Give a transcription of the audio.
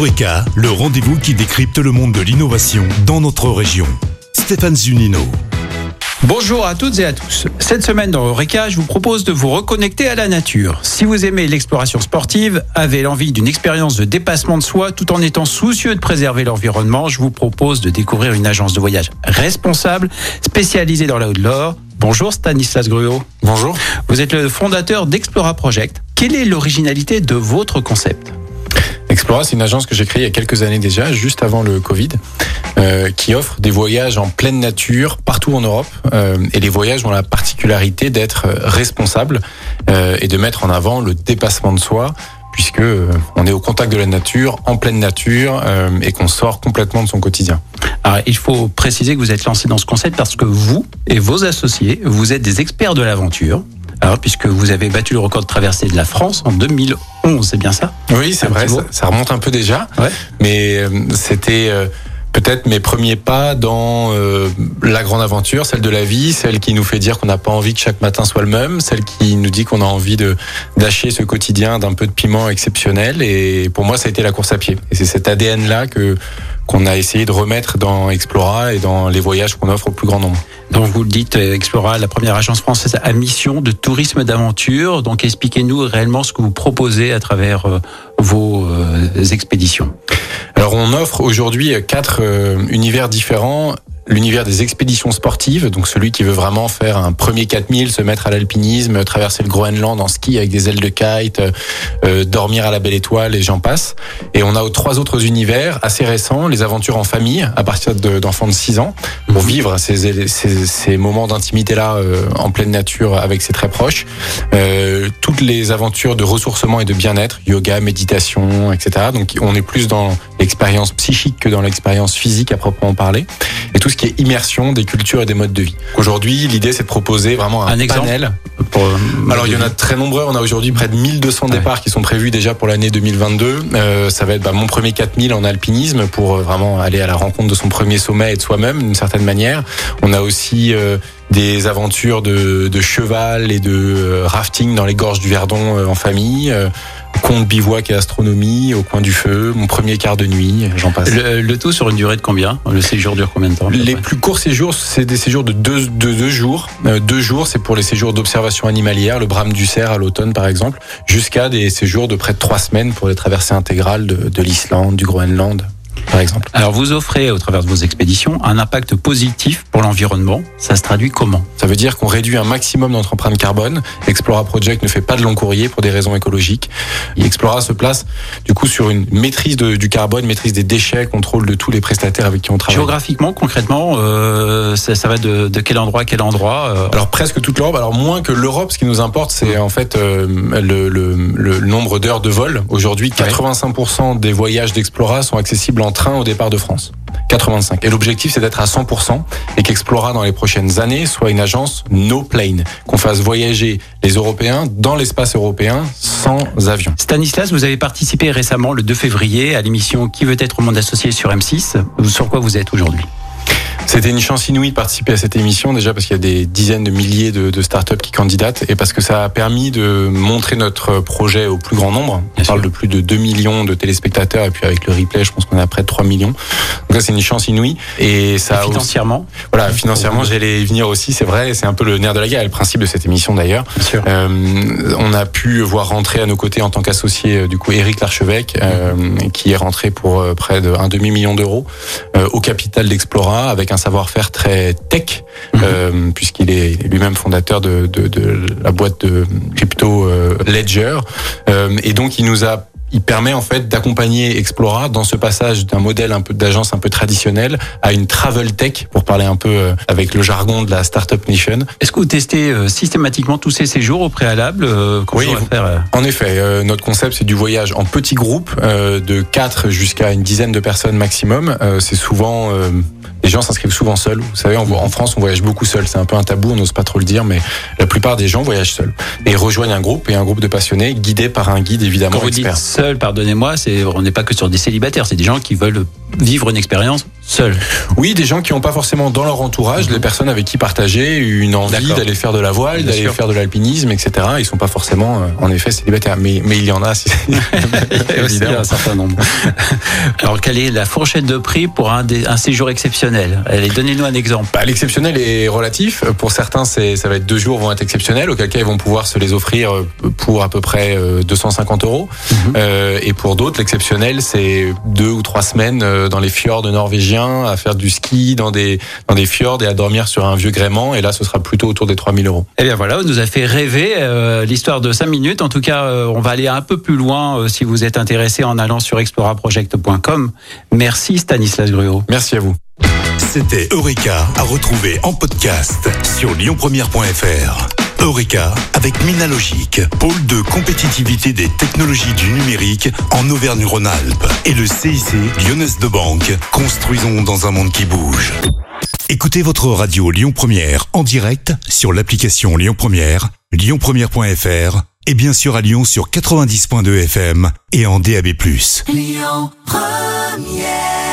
Eureka, le rendez-vous qui décrypte le monde de l'innovation dans notre région. Stéphane Zunino. Bonjour à toutes et à tous. Cette semaine dans Eureka, je vous propose de vous reconnecter à la nature. Si vous aimez l'exploration sportive, avez l'envie d'une expérience de dépassement de soi tout en étant soucieux de préserver l'environnement, je vous propose de découvrir une agence de voyage responsable spécialisée dans la Haute-Loire. Bonjour Stanislas Gruot. Bonjour. Vous êtes le fondateur d'Explora Project. Quelle est l'originalité de votre concept? Explora, c'est une agence que j'ai créée il y a quelques années déjà, juste avant le Covid, euh, qui offre des voyages en pleine nature partout en Europe. Euh, et les voyages ont la particularité d'être responsables euh, et de mettre en avant le dépassement de soi, puisque euh, on est au contact de la nature, en pleine nature, euh, et qu'on sort complètement de son quotidien. Alors, il faut préciser que vous êtes lancé dans ce concept parce que vous et vos associés, vous êtes des experts de l'aventure. Alors, puisque vous avez battu le record de traversée de la France en 2011, c'est bien ça? Oui, c'est vrai, ça remonte un peu déjà, Ouais. mais euh, c'était euh, peut-être mes premiers pas dans euh, la grande aventure, celle de la vie, celle qui nous fait dire qu'on n'a pas envie que chaque matin soit le même, celle qui nous dit qu'on a envie de d'acheter ce quotidien d'un peu de piment exceptionnel. Et pour moi, ça a été la course à pied. Et c'est cet ADN là que qu'on a essayé de remettre dans Explora et dans les voyages qu'on offre au plus grand nombre. Donc vous le dites, euh, Explora, la première agence française à mission de tourisme d'aventure. Donc expliquez-nous réellement ce que vous proposez à travers euh, vos euh, expéditions. Alors on offre aujourd'hui quatre univers différents. L'univers des expéditions sportives, donc celui qui veut vraiment faire un premier 4000, se mettre à l'alpinisme, traverser le Groenland en ski avec des ailes de kite, euh, euh, dormir à la belle étoile et j'en passe. Et on a trois autres univers assez récents, les aventures en famille à partir de- d'enfants de 6 ans, pour vivre ces, ces, ces moments d'intimité-là euh, en pleine nature avec ses très proches. Euh, toutes les aventures de ressourcement et de bien-être, yoga, méditation, etc. Donc on est plus dans l'expérience psychique que dans l'expérience physique à proprement parler. Et tout ce qui est immersion des cultures et des modes de vie. Aujourd'hui, l'idée c'est de proposer vraiment un, Un panel. Pour, euh, Alors il y en a très nombreux, on a aujourd'hui près de 1200 Ouais. départs qui sont prévus déjà pour l'année 2022. Euh, ça va être bah, mon premier 4000 en alpinisme pour euh, vraiment aller à la rencontre de son premier sommet et de soi-même d'une certaine manière. On a aussi euh, des aventures de, de cheval et de euh, rafting dans les gorges du Verdon en famille. Euh, Compte bivouac et astronomie au coin du feu, mon premier quart de nuit, j'en passe. le, le tout sur une durée de combien? Le séjour dure combien de temps Les plus courts séjours, c'est des séjours de deux, de deux jours. Euh, deux jours, c'est pour les séjours d'observation animalière, le brame du cerf à l'automne par exemple, jusqu'à des séjours de près de trois semaines pour les traversées intégrales de, de l'Islande, du Groenland, par exemple. Alors vous offrez au travers de vos expéditions un impact positif pour l'environnement. Ça se traduit comment? Ça veut dire qu'on réduit un maximum notre empreinte carbone. Explora Project ne fait pas de long courrier pour des raisons écologiques. Et Explora se place du coup sur une maîtrise de- du carbone, maîtrise des déchets, contrôle de tous les prestataires avec qui on travaille. Géographiquement, concrètement, euh, ça, ça va de, de quel endroit à quel endroit euh, Alors presque toute l'Europe. Alors moins que l'Europe, ce qui nous importe, c'est en fait euh, le, le- le nombre d'heures de vol. Aujourd'hui, 85% des voyages d'Explora sont accessibles en train au départ de France. 85. Et l'objectif, c'est d'être à 100% et qu'Explora, dans les prochaines années, soit une agence no plane, qu'on fasse voyager les Européens dans l'espace européen sans avion. Stanislas, vous avez participé récemment, le 2 février, à l'émission Qui veut être au monde associé sur M6. Sur quoi vous êtes aujourd'hui? C'était une chance inouïe de participer à cette émission, déjà parce qu'il y a des dizaines de milliers de, de startups qui candidatent et parce que ça a permis de montrer notre projet au plus grand nombre. On Bien parle sûr. de plus de 2 millions de téléspectateurs et puis avec le replay, je pense qu'on à près de 3 millions. Donc ça, c'est une chance inouïe. Et ça aussi- Financièrement voilà, financièrement, j'allais y venir aussi, c'est vrai, c'est un peu le nerf de la guerre, et le principe de cette émission d'ailleurs. Euh, on a pu voir rentrer à nos côtés en tant qu'associé euh, du coup Éric Larchevêque, euh, qui est rentré pour euh, près d'un demi million d'euros euh, au capital d'Explora avec un savoir-faire très tech, euh, puisqu'il est lui-même fondateur de, de, de la boîte de crypto euh, Ledger, Euh, et donc il nous a il permet en fait d'accompagner Explora dans ce passage d'un modèle un peu d'agence un peu traditionnel à une travel tech pour parler un peu euh, avec le jargon de la startup nation. Est-ce que vous testez euh, systématiquement tous ces séjours au préalable euh, Oui, pourrait vous- faire En effet, euh, notre concept c'est du voyage en petits groupes de 4 jusqu'à une dizaine de personnes maximum. C'est souvent les gens s'inscrivent souvent seuls. Vous savez, en, en France, on voyage beaucoup seul. C'est un peu un tabou, on n'ose pas trop le dire, mais la plupart des gens voyagent seuls et rejoignent un groupe et un groupe de passionnés guidés par un guide évidemment Quand vous dites expert. Pardonnez-moi, c'est on n'est pas que sur des célibataires, c'est des gens qui veulent vivre une expérience Seuls Oui, des gens qui n'ont pas forcément dans leur entourage des personnes avec qui partager une envie d'aller faire de la voile, d'aller faire de l'alpinisme, etc. Ils sont pas forcément, euh, en effet, célibataires, mais mais il y en a. c'est- Il y a aussi Évidemment. un certain nombre. Alors, quelle est la fourchette de prix pour un, des- un séjour exceptionnel? Allez, donnez-nous un exemple. Bah, l'exceptionnel est relatif. Pour certains, ça va être deux jours vont être exceptionnels, auquel cas ils vont pouvoir se les offrir euh, pour à peu près euh, 250 euros. Mhm. Euh, et pour d'autres, l'exceptionnel, c'est deux ou trois semaines euh, dans les fjords norvégiens à faire du ski dans des dans des fjords et à dormir sur un vieux gréement. Et là, ce sera plutôt autour des 3000 euros. Eh bien voilà, on nous a fait rêver euh, l'histoire de 5 minutes. En tout cas, euh, on va aller un peu plus loin euh, si vous êtes intéressé en allant sur exploraproject.com. Merci Stanislas Gruot. Merci à vous. C'était Eureka à retrouver en podcast sur lyonpremière.fr. Eureka avec Minalogic, pôle de compétitivité des technologies du numérique en Auvergne-Rhône-Alpes et le CIC Lyonnaise de Banque. Construisons dans un monde qui bouge. Écoutez votre radio Lyon Première en direct sur l'application Lyon Première, lyonpremière.fr et bien sûr à Lyon sur 90.2 FM et en DAB+. Lyon Première